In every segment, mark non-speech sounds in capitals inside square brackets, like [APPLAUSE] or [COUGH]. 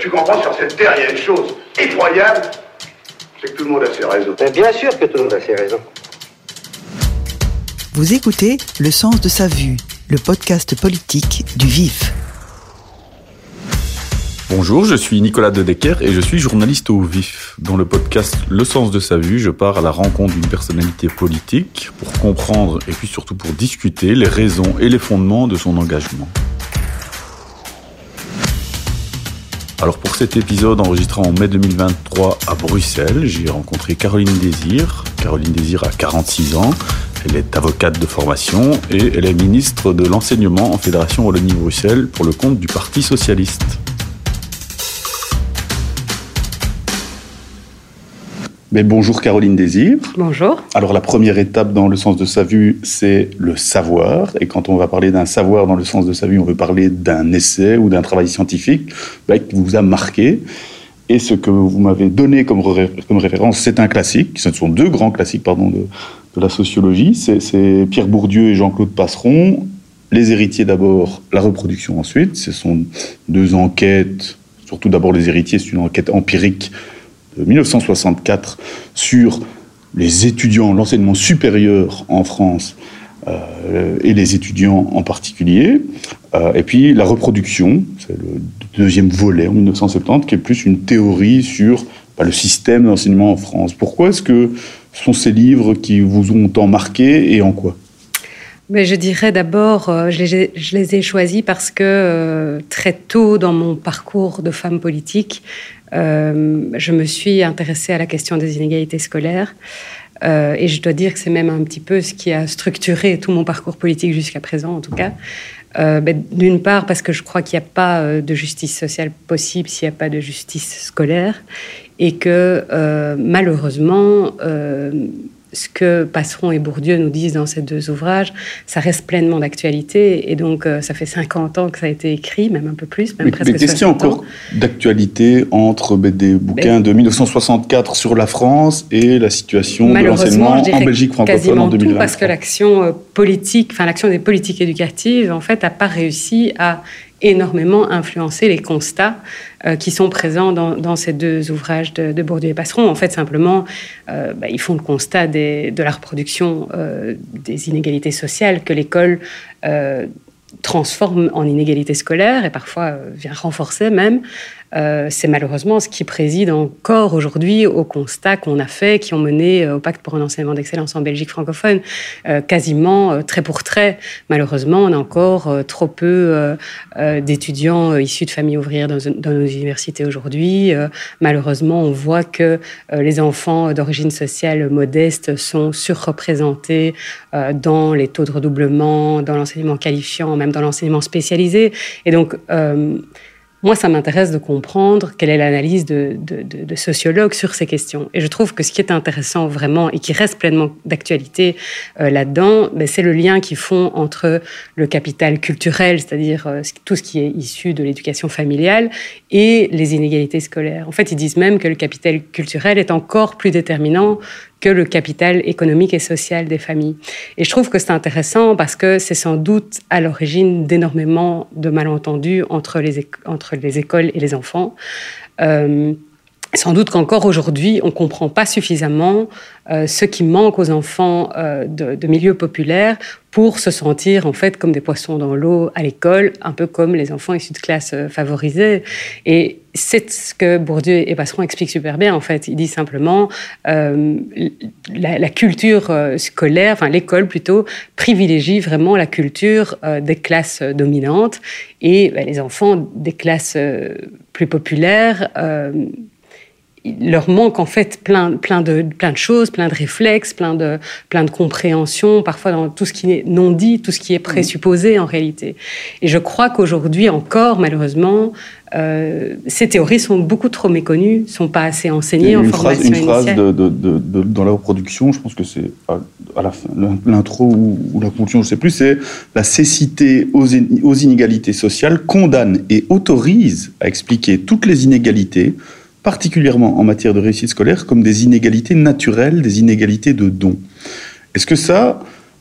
Tu comprends, sur cette terre, il y a une chose effroyable, c'est que tout le monde a ses raisons. Mais bien sûr que tout le monde a ses raisons. Vous écoutez Le sens de sa vue, le podcast politique du VIF. Bonjour, je suis Nicolas Dedecker et je suis journaliste au VIF. Dans le podcast Le sens de sa vue, je pars à la rencontre d'une personnalité politique pour comprendre et puis surtout pour discuter les raisons et les fondements de son engagement. Alors pour cet épisode enregistré en mai 2023 à Bruxelles, j'ai rencontré Caroline Désir. Caroline Désir a 46 ans, elle est avocate de formation et elle est ministre de l'enseignement en Fédération Wallonie-Bruxelles pour le compte du Parti Socialiste. Mais bonjour Caroline Désir. Bonjour. Alors la première étape dans le sens de sa vue, c'est le savoir. Et quand on va parler d'un savoir dans le sens de sa vue, on veut parler d'un essai ou d'un travail scientifique bah, qui vous a marqué. Et ce que vous m'avez donné comme, comme référence, c'est un classique. Ce sont deux grands classiques pardon, de, de la sociologie. C'est Pierre Bourdieu et Jean-Claude Passeron. Les héritiers d'abord, la reproduction ensuite. Ce sont deux enquêtes, surtout d'abord les héritiers, c'est une enquête empirique de 1964 sur les étudiants, l'enseignement supérieur en France euh, et les étudiants en particulier. Euh, et puis la reproduction, c'est le deuxième volet en 1970, qui est plus une théorie sur bah, le système d'enseignement en France. Pourquoi est-ce que ce sont ces livres qui vous ont tant marqué et en quoi? Mais je dirais d'abord, euh, je, les ai choisis parce que euh, très tôt dans mon parcours de femme politique, euh, je me suis intéressée à la question des inégalités scolaires. Et je dois dire que c'est même un petit peu ce qui a structuré tout mon parcours politique jusqu'à présent, en tout cas. Ben, D'une part, parce que je crois qu'il n'y a pas de justice sociale possible s'il n'y a pas de justice scolaire, et que malheureusement, ce que Passeron et Bourdieu nous disent dans ces deux ouvrages, ça reste pleinement d'actualité. Et donc, euh, ça fait 50 ans que ça a été écrit, même un peu plus, même mais, presque mais a encore d'actualité entre ben, des bouquins de 1964 sur la France et la situation de l'enseignement en Belgique francophone en 2020 parce que l'action euh, politique, enfin l'action des politiques éducatives, en fait, n'a pas réussi à énormément influencer les constats euh, qui sont présents dans, ces deux ouvrages de, Bourdieu et Passeron. En fait, simplement, euh, bah, ils font le constat de la reproduction euh, des inégalités sociales que l'école transforme en inégalités scolaires et parfois vient renforcer même. Euh, c'est malheureusement ce qui préside encore aujourd'hui au constat qu'on a fait, qui ont mené euh, au pacte pour un enseignement d'excellence en Belgique francophone, euh, quasiment trait pour trait. Malheureusement, on a encore trop peu d'étudiants issus de familles ouvrières dans, dans nos universités aujourd'hui. malheureusement, on voit que les enfants d'origine sociale modeste sont surreprésentés dans les taux de redoublement, dans l'enseignement qualifiant, même dans l'enseignement spécialisé. Et donc, moi, ça m'intéresse de comprendre quelle est l'analyse de, sociologues sur ces questions. Et je trouve que ce qui est intéressant vraiment et qui reste pleinement d'actualité euh, là-dedans, ben, c'est le lien qu'ils font entre le capital culturel, c'est-à-dire euh, tout ce qui est issu de l'éducation familiale, et les inégalités scolaires. En fait, ils disent même que le capital culturel est encore plus déterminant que le capital économique et social des familles. Et je trouve que c'est intéressant parce que c'est sans doute à l'origine d'énormément de malentendus entre les, entre les écoles et les enfants. Euh, sans doute qu'encore aujourd'hui, on ne comprend pas suffisamment euh, ce qui manque aux enfants euh, de, de, milieux populaires pour se sentir en fait comme des poissons dans l'eau à l'école, un peu comme les enfants issus de classes euh, favorisées. Et c'est ce que Bourdieu et Passeron expliquent super bien. En fait, il dit simplement euh, la, la, culture euh, scolaire, enfin l'école plutôt, privilégie vraiment la culture euh, des classes dominantes et ben, les enfants des classes plus populaires il leur manque en fait plein, plein, de, plein de choses, plein de réflexes, plein de, plein de compréhension, parfois dans tout ce qui est non dit, tout ce qui est présupposé en réalité. Et je crois qu'aujourd'hui encore, malheureusement, euh, ces théories sont beaucoup trop méconnues, sont pas assez enseignées en phrase, formation Une phrase de, de, de, dans la reproduction, je pense que c'est à, à l'intro ou, ou, la conclusion, je sais plus, c'est la cécité aux, aux inégalités sociales condamne et autorise à expliquer toutes les inégalités particulièrement en matière de réussite scolaire, comme des inégalités naturelles, des inégalités de dons. Est-ce que ça,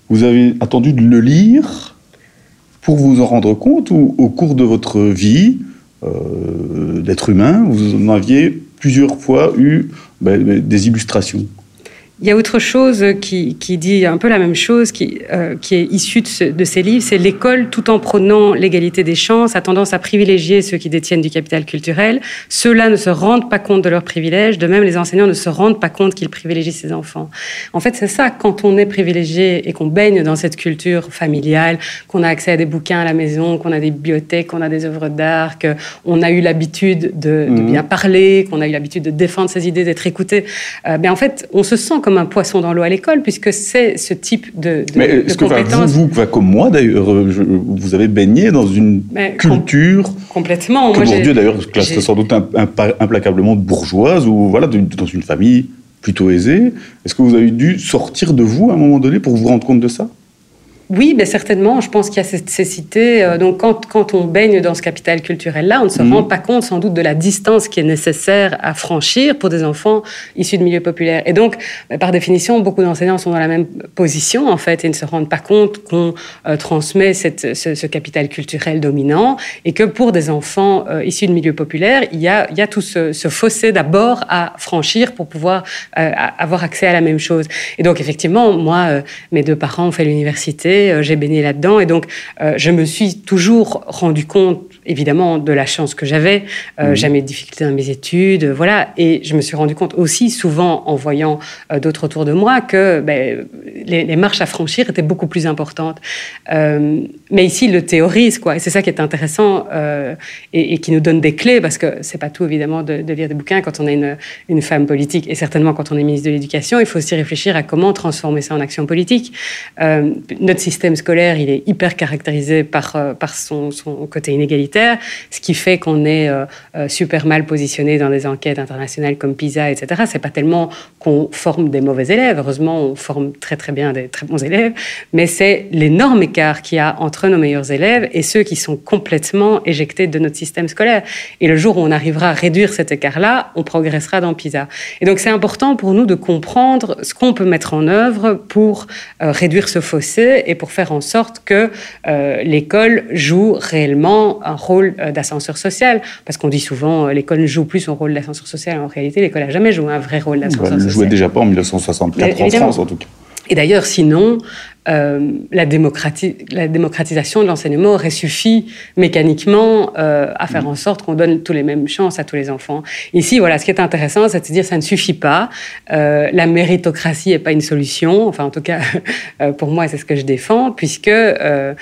vous avez attendu de le lire pour vous en rendre compte ou au cours de votre vie, d'êtres humains, vous en aviez plusieurs fois eu ben, des illustrations? Il y a autre chose qui, qui, dit un peu la même chose, qui, euh, qui est issue de, de, ces livres, c'est l'école, tout en prônant l'égalité des chances, a tendance à privilégier ceux qui détiennent du capital culturel. Ceux-là ne se rendent pas compte de leurs privilèges, de même les enseignants ne se rendent pas compte qu'ils privilégient ces enfants. En fait, c'est ça, quand on est privilégié et qu'on baigne dans cette culture familiale, qu'on a accès à des bouquins à la maison, qu'on a des bibliothèques, qu'on a des œuvres d'art, qu'on a eu l'habitude de, de, mmh. bien parler, qu'on a eu l'habitude de défendre ses idées, d'être écouté, euh, bien en fait, on se sent comme un poisson dans l'eau à l'école, puisque c'est ce type de, de Mais est-ce que vous, vous, comme moi d'ailleurs, euh, vous avez baigné dans une culture complètement. Que Bourdieu d'ailleurs classe sans doute implacablement bourgeoise ou voilà dans une famille plutôt aisée. Est-ce que vous avez dû sortir de vous à un moment donné pour vous rendre compte de ça? Oui, mais certainement. Je pense qu'il y a cette nécessité. Euh, donc, quand, quand, on baigne dans ce capital culturel-là, on ne se mhm. rend pas compte, sans doute, de la distance qui est nécessaire à franchir pour des enfants issus de milieux populaires. Et donc, bah, par définition, beaucoup d'enseignants sont dans la même position, en fait, et ne se rendent pas compte qu'on euh, transmet cette, ce, ce, capital culturel dominant et que pour des enfants euh, issus de milieux populaires, il y a, il y a tout ce, ce fossé d'abord à franchir pour pouvoir euh, avoir accès à la même chose. Et donc, effectivement, moi, mes deux parents ont fait l'université j'ai baigné là-dedans. Et donc, euh, je me suis toujours rendu compte, évidemment, de la chance que j'avais. Euh, mmh. Jamais de difficultés dans mes études, voilà. Et je me suis rendu compte aussi, souvent, en voyant d'autres autour de moi, que ben, les, les, marches à franchir étaient beaucoup plus importantes. mais ici, le théorise, quoi. Et c'est ça qui est intéressant et, et, qui nous donne des clés, parce que c'est pas tout, évidemment, de, de, lire des bouquins quand on est une, une femme politique, et certainement quand on est ministre de l'Éducation, il faut aussi réfléchir à comment transformer ça en action politique. notre système scolaire, il est hyper caractérisé par, euh, par son, son côté inégalitaire, ce qui fait qu'on est euh, euh, super mal positionné dans des enquêtes internationales comme PISA, etc. C'est pas tellement qu'on forme des mauvais élèves, heureusement, on forme très très bien des très bons élèves, mais c'est l'énorme écart qu'il y a entre nos meilleurs élèves et ceux qui sont complètement éjectés de notre système scolaire. Et le jour où on arrivera à réduire cet écart-là, on progressera dans PISA. Et donc c'est important pour nous de comprendre ce qu'on peut mettre en œuvre pour euh, réduire ce fossé et pour faire en sorte que l'école joue réellement un rôle euh, d'ascenseur social. Parce qu'on dit souvent euh, l'école ne joue plus son rôle d'ascenseur social. En réalité, l'école n'a jamais joué un vrai rôle d'ascenseur social. Elle ne jouait déjà pas en 1964 en France, en tout cas. Et d'ailleurs, sinon, euh, la, la, démocratisation de l'enseignement aurait suffi mécaniquement euh, à faire en sorte qu'on donne tous les mêmes chances à tous les enfants. Ici, voilà, ce qui est intéressant, c'est de se dire ça ne suffit pas. Euh, la méritocratie n'est pas une solution. Enfin, en tout cas, [LAUGHS] pour moi, c'est ce que je défends, puisque ben,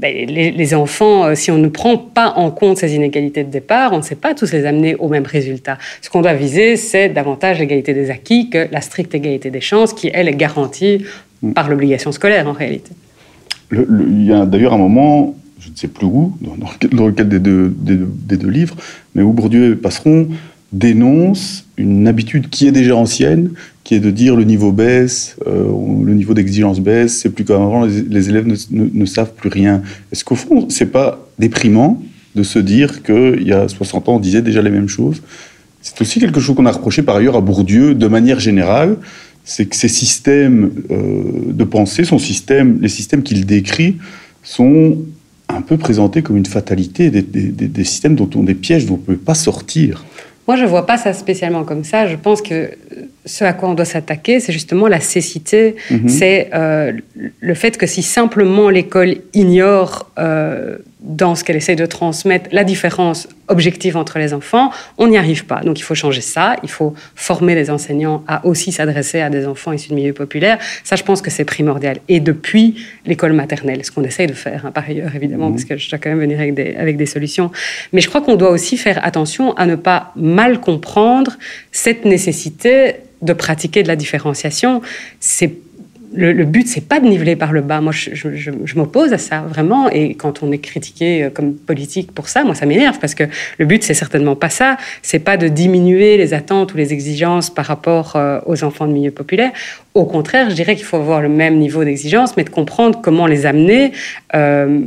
les, les, enfants, si on ne prend pas en compte ces inégalités de départ, on ne sait pas tous les amener au même résultat. Ce qu'on doit viser, c'est davantage l'égalité des acquis que la stricte égalité des chances, qui, elle, est garantie Mm. Par l'obligation scolaire en réalité. Il y a d'ailleurs un moment, je ne sais plus où, dans, dans lequel des deux, des, des deux, livres, mais où Bourdieu et Passeron dénoncent une habitude qui est déjà ancienne, qui est de dire le niveau baisse, euh, le niveau d'exigence baisse, c'est plus comme avant, les, les élèves ne, ne, ne, savent plus rien. Est-ce qu'au fond, c'est pas déprimant de se dire qu'il y a 60 ans, on disait déjà les mêmes choses? C'est aussi quelque chose qu'on a reproché par ailleurs à Bourdieu de manière générale, c'est que ces systèmes euh, de pensée, son système, les systèmes qu'il décrit, sont un peu présentés comme une fatalité, des, des, des systèmes dont on des pièges dont on ne peut pas sortir. Moi, je ne vois pas ça spécialement comme ça. Je pense que ce à quoi on doit s'attaquer, c'est justement la cécité. -hmm. C'est euh, le fait que si simplement l'école ignore euh, dans ce qu'elle essaie de transmettre la différence objective entre les enfants, on n'y arrive pas. Donc il faut changer ça, il faut former les enseignants à aussi s'adresser à des enfants issus de milieux populaires. Ça, je pense que c'est primordial. Et depuis l'école maternelle, ce qu'on essaie de faire, hein, par ailleurs, évidemment, mmh. parce que je dois quand même venir avec des, avec des solutions. Mais je crois qu'on doit aussi faire attention à ne pas mal comprendre cette nécessité de pratiquer de la différenciation. C'est le, le, but, c'est pas de niveler par le bas. Moi, je, m'oppose à ça, vraiment. Et quand on est critiqué euh, comme politique pour ça, moi, ça m'énerve parce que le but, c'est certainement pas ça. C'est pas de diminuer les attentes ou les exigences par rapport euh, aux enfants de milieu populaire. Au contraire, je dirais qu'il faut avoir le même niveau d'exigence, mais de comprendre comment les amener. Euh,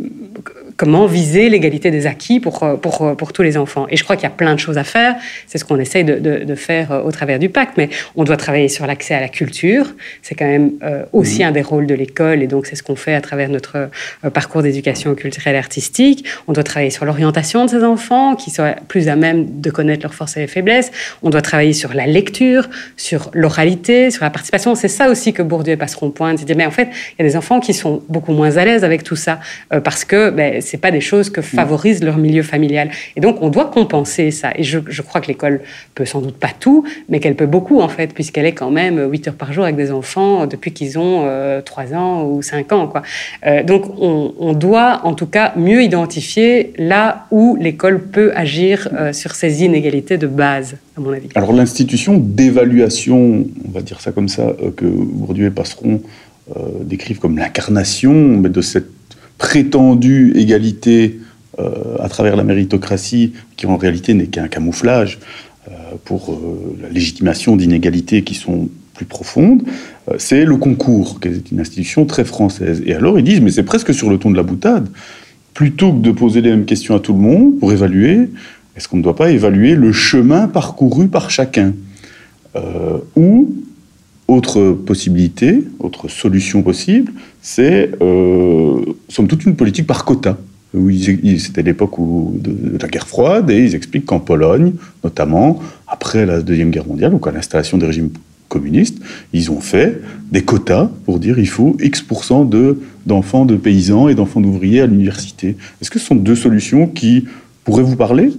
comment viser l'égalité des acquis pour, euh, pour, euh, pour tous les enfants. Et je crois qu'il y a plein de choses à faire. C'est ce qu'on essaye de, de, faire euh, au travers du pacte. Mais on doit travailler sur l'accès à la culture. C'est quand même aussi mmh. un des rôles de l'école. Et donc, c'est ce qu'on fait à travers notre parcours d'éducation culturelle et artistique. On doit travailler sur l'orientation de ces enfants, qui soient plus à même de connaître leurs forces et leurs faiblesses. On doit travailler sur la lecture, sur l'oralité, sur la participation. C'est ça aussi que Bourdieu et Passeron pointe. C'est dire, mais en fait, il y a des enfants qui sont beaucoup moins à l'aise avec tout ça parce que ben, c'est pas des choses que favorise leur milieu familial. Et donc, on doit compenser ça. Et je, je crois que l'école peut sans doute pas tout, mais qu'elle peut beaucoup, en fait, puisqu'elle est quand même 8 heures par jour avec des enfants depuis qu'ils ont euh, 3 ans ou 5 ans. Quoi. Euh, donc, on, on, doit, en tout cas, mieux identifier là où l'école peut agir euh, sur ces inégalités de base, à mon avis. Alors, l'institution d'évaluation, on va dire ça comme ça, euh, que Bourdieu et Passeron décrivent comme l'incarnation de cette prétendue égalité euh, à travers la méritocratie, qui en réalité n'est qu'un camouflage euh, pour euh, la légitimation d'inégalités qui sont plus profondes, c'est le concours, qui est une institution très française. Et alors ils disent, mais c'est presque sur le ton de la boutade. Plutôt que de poser les mêmes questions à tout le monde pour évaluer, est-ce qu'on ne doit pas évaluer le chemin parcouru par chacun? Ou, autre possibilité, autre solution possible, c'est, euh, somme toute, une politique par quota. C'était l'époque de, la guerre froide, et ils expliquent qu'en Pologne, notamment, après la Deuxième Guerre mondiale, ou à l'installation des régimes communistes, ils ont fait des quotas pour dire il faut X% d'enfants de, paysans et d'enfants d'ouvriers à l'université. Est-ce que ce sont deux solutions qui pourraient vous parler?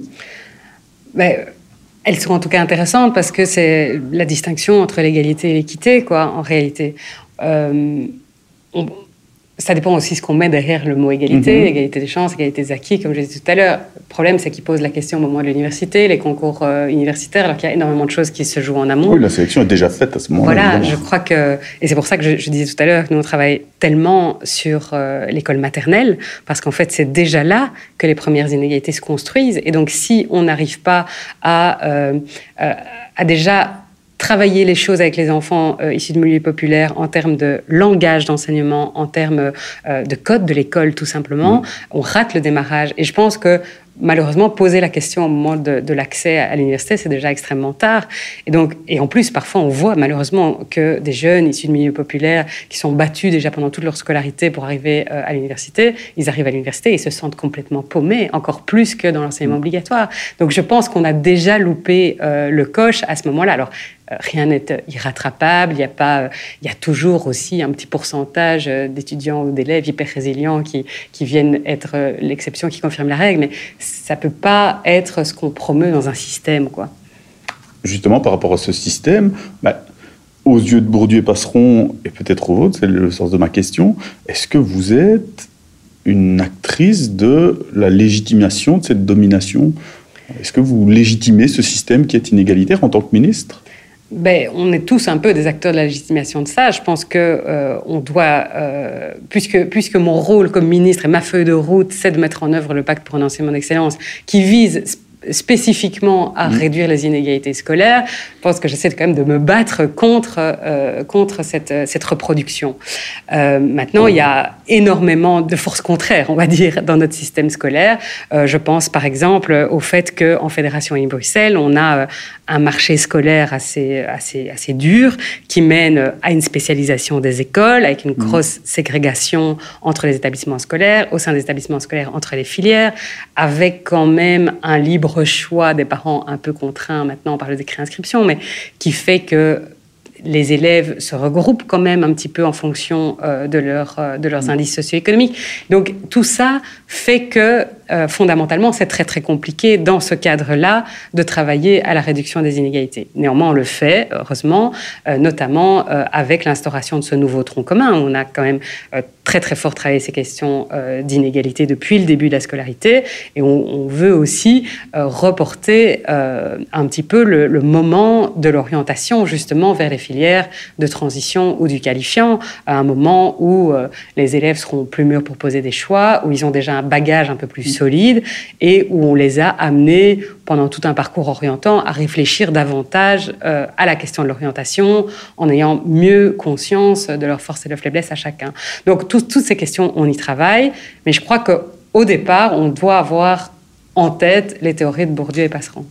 Elles sont en tout cas intéressantes parce que c'est la distinction entre l'égalité et l'équité, quoi, en réalité. Euh, ça dépend aussi de ce qu'on met derrière le mot égalité, mhm. égalité des chances, égalité des acquis, comme je disais tout à l'heure. Le problème, c'est qu'il pose la question au moment de l'université, les concours euh, universitaires, alors qu'il y a énormément de choses qui se jouent en amont. Oui, la sélection est déjà faite à ce moment-là. Voilà, je crois que. Et c'est pour ça que je, disais tout à l'heure que nous, on travaille tellement sur euh, l'école maternelle, parce qu'en fait, c'est déjà là que les premières inégalités se construisent. Et donc, si on n'arrive pas à, euh, à déjà travailler les choses avec les enfants euh, issus de milieux populaires en termes de langage d'enseignement, en termes euh, de code de l'école tout simplement, mm. on rate le démarrage. Et je pense que malheureusement, poser la question au moment de, l'accès à l'université, c'est déjà extrêmement tard. Et, donc, et en plus, parfois, on voit malheureusement que des jeunes issus de milieux populaires qui sont battus déjà pendant toute leur scolarité pour arriver euh, à l'université, ils arrivent à l'université et se sentent complètement paumés, encore plus que dans l'enseignement mm. obligatoire. Donc je pense qu'on a déjà loupé euh, le coche à ce moment-là. Alors, rien n'est irrattrapable. Il y a pas, il y a toujours aussi un petit pourcentage d'étudiants ou d'élèves hyper résilients qui, qui viennent être l'exception qui confirme la règle. Mais ça peut pas être ce qu'on promeut dans un système, quoi. Justement, par rapport à ce système, bah, aux yeux de Bourdieu et Passeron, et peut-être aux vôtres, c'est le sens de ma question, est-ce que vous êtes une actrice de la légitimation de cette domination? Est-ce que vous légitimez ce système qui est inégalitaire en tant que ministre? Ben, on est tous un peu des acteurs de la légitimation de ça. Je pense que euh, on doit, euh, puisque, puisque mon rôle comme ministre et ma feuille de route, c'est de mettre en œuvre le pacte pour un enseignement d'excellence qui vise spécifiquement à mmh. réduire les inégalités scolaires, je pense que j'essaie quand même de me battre contre, euh, contre cette, cette reproduction. Euh, maintenant, il y a énormément de forces contraires, on va dire, dans notre système scolaire. Euh, je pense par exemple au fait qu'en Fédération et Bruxelles, on a un marché scolaire assez, assez, assez dur qui mène à une spécialisation des écoles avec une mmh. grosse ségrégation entre les établissements scolaires, au sein des établissements scolaires entre les filières, avec quand même un libre choix des parents un peu contraints. Maintenant par le décret d'inscription, mais qui fait que les élèves se regroupent quand même un petit peu en fonction euh, de, leur, euh, de leurs mm. indices socio-économiques. Donc tout ça fait que euh, fondamentalement, c'est très très compliqué dans ce cadre-là de travailler à la réduction des inégalités. Néanmoins, on le fait, heureusement, notamment avec l'instauration de ce nouveau tronc commun. On a quand même très très fort travaillé ces questions d'inégalité depuis le début de la scolarité et on, veut aussi reporter un petit peu le, le moment de l'orientation justement vers les de transition ou du qualifiant, à un moment où les élèves seront plus mûrs pour poser des choix, où ils ont déjà un bagage un peu plus solides et où on les a amenés pendant tout un parcours orientant à réfléchir davantage euh, à la question de l'orientation en ayant mieux conscience de leurs forces et leurs faiblesses à chacun. Donc toutes ces questions, on y travaille, mais je crois que au départ, on doit avoir en tête les théories de Bourdieu et Passeron.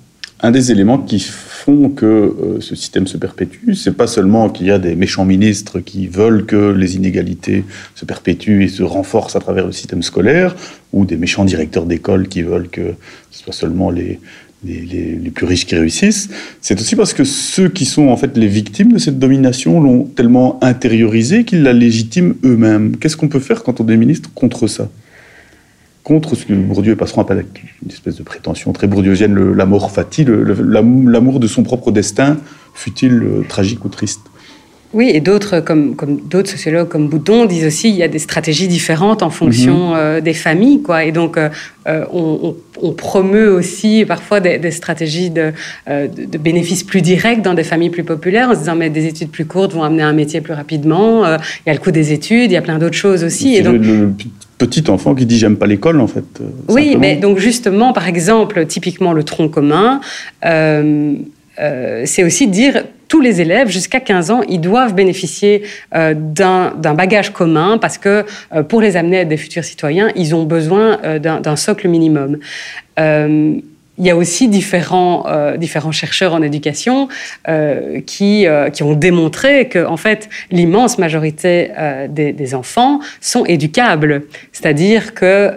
Un des éléments qui font que euh, ce système se perpétue, c'est pas seulement qu'il y a des méchants ministres qui veulent que les inégalités se perpétuent et se renforcent à travers le système scolaire, ou des méchants directeurs d'école qui veulent que ce soit seulement les, les, les, plus riches qui réussissent, c'est aussi parce que ceux qui sont en fait les victimes de cette domination l'ont tellement intériorisé qu'ils la légitiment eux-mêmes. Qu'est-ce qu'on peut faire quand on est ministre contre ça? Contre ce que Bourdieu passeront avec une espèce de prétention très bourdieusienne, la mort fatile, l'amour de son propre destin, fut-il euh, tragique ou triste? Oui, et d'autres, comme, comme d'autres sociologues comme Bouton, disent aussi qu'il y a des stratégies différentes en fonction mhm. euh, des familles, quoi. Et donc, euh, on, promeut aussi parfois des, stratégies de, de, bénéfices plus directs dans des familles plus populaires, en se disant mais des études plus courtes vont amener un métier plus rapidement. il y a le coût des études, il y a plein d'autres choses aussi. Et donc, petit enfant qui dit j'aime pas l'école en fait. Euh, oui, mais donc justement, par exemple, typiquement le tronc commun, euh, euh, c'est aussi dire tous les élèves jusqu'à 15 ans, ils doivent bénéficier d'un bagage commun parce que pour les amener à être des futurs citoyens, ils ont besoin d'un socle minimum il y a aussi différents, euh, différents chercheurs en éducation euh, qui, euh, qui ont démontré que, en fait, l'immense majorité des, des, enfants sont éducables. C'est-à-dire que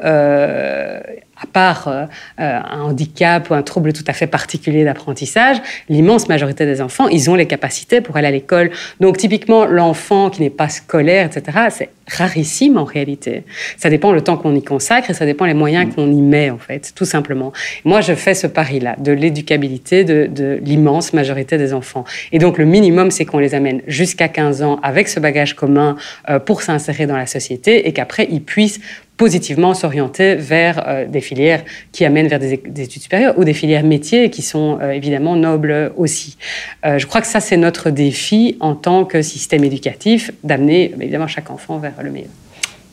à part euh, euh, un handicap ou un trouble tout à fait particulier d'apprentissage, l'immense majorité des enfants, ils ont les capacités pour aller à l'école. Donc typiquement, l'enfant qui n'est pas scolaire, etc., c'est rarissime en réalité. Ça dépend le temps qu'on y consacre et ça dépend les moyens qu'on y met, en fait, tout simplement. Moi, je fais ce pari-là, de l'éducabilité de, l'immense majorité des enfants. Et donc le minimum, c'est qu'on les amène jusqu'à 15 ans avec ce bagage commun euh, pour s'insérer dans la société et qu'après, ils puissent positivement s'orienter vers euh, des filières qui amènent vers des, études supérieures ou des filières métiers qui sont euh, évidemment nobles aussi. Je crois que ça, c'est notre défi en tant que système éducatif, d'amener évidemment chaque enfant vers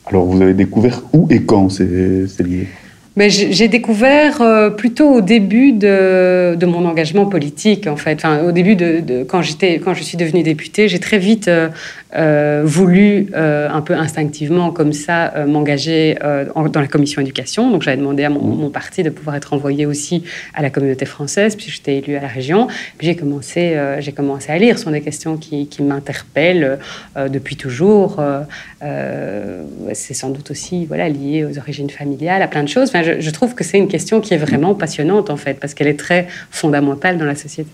Alors, vous avez découvert où et quand c'est lié mais j'ai découvert euh, plutôt au début de, de, mon engagement politique, en fait. Enfin, au début de, de quand, quand je suis devenue députée, j'ai très vite euh, euh voulu, euh, un peu instinctivement comme ça, m'engager dans la commission éducation. Donc, j'avais demandé à mon, mon, parti de pouvoir être envoyé aussi à la communauté française, puis j'étais élue à la région. Puis j'ai commencé, j'ai commencé à lire. Ce sont des questions qui, qui m'interpellent depuis toujours. C'est sans doute aussi voilà, lié aux origines familiales, à plein de choses je, trouve que c'est une question qui est vraiment passionnante, en fait, parce qu'elle est très fondamentale dans la société.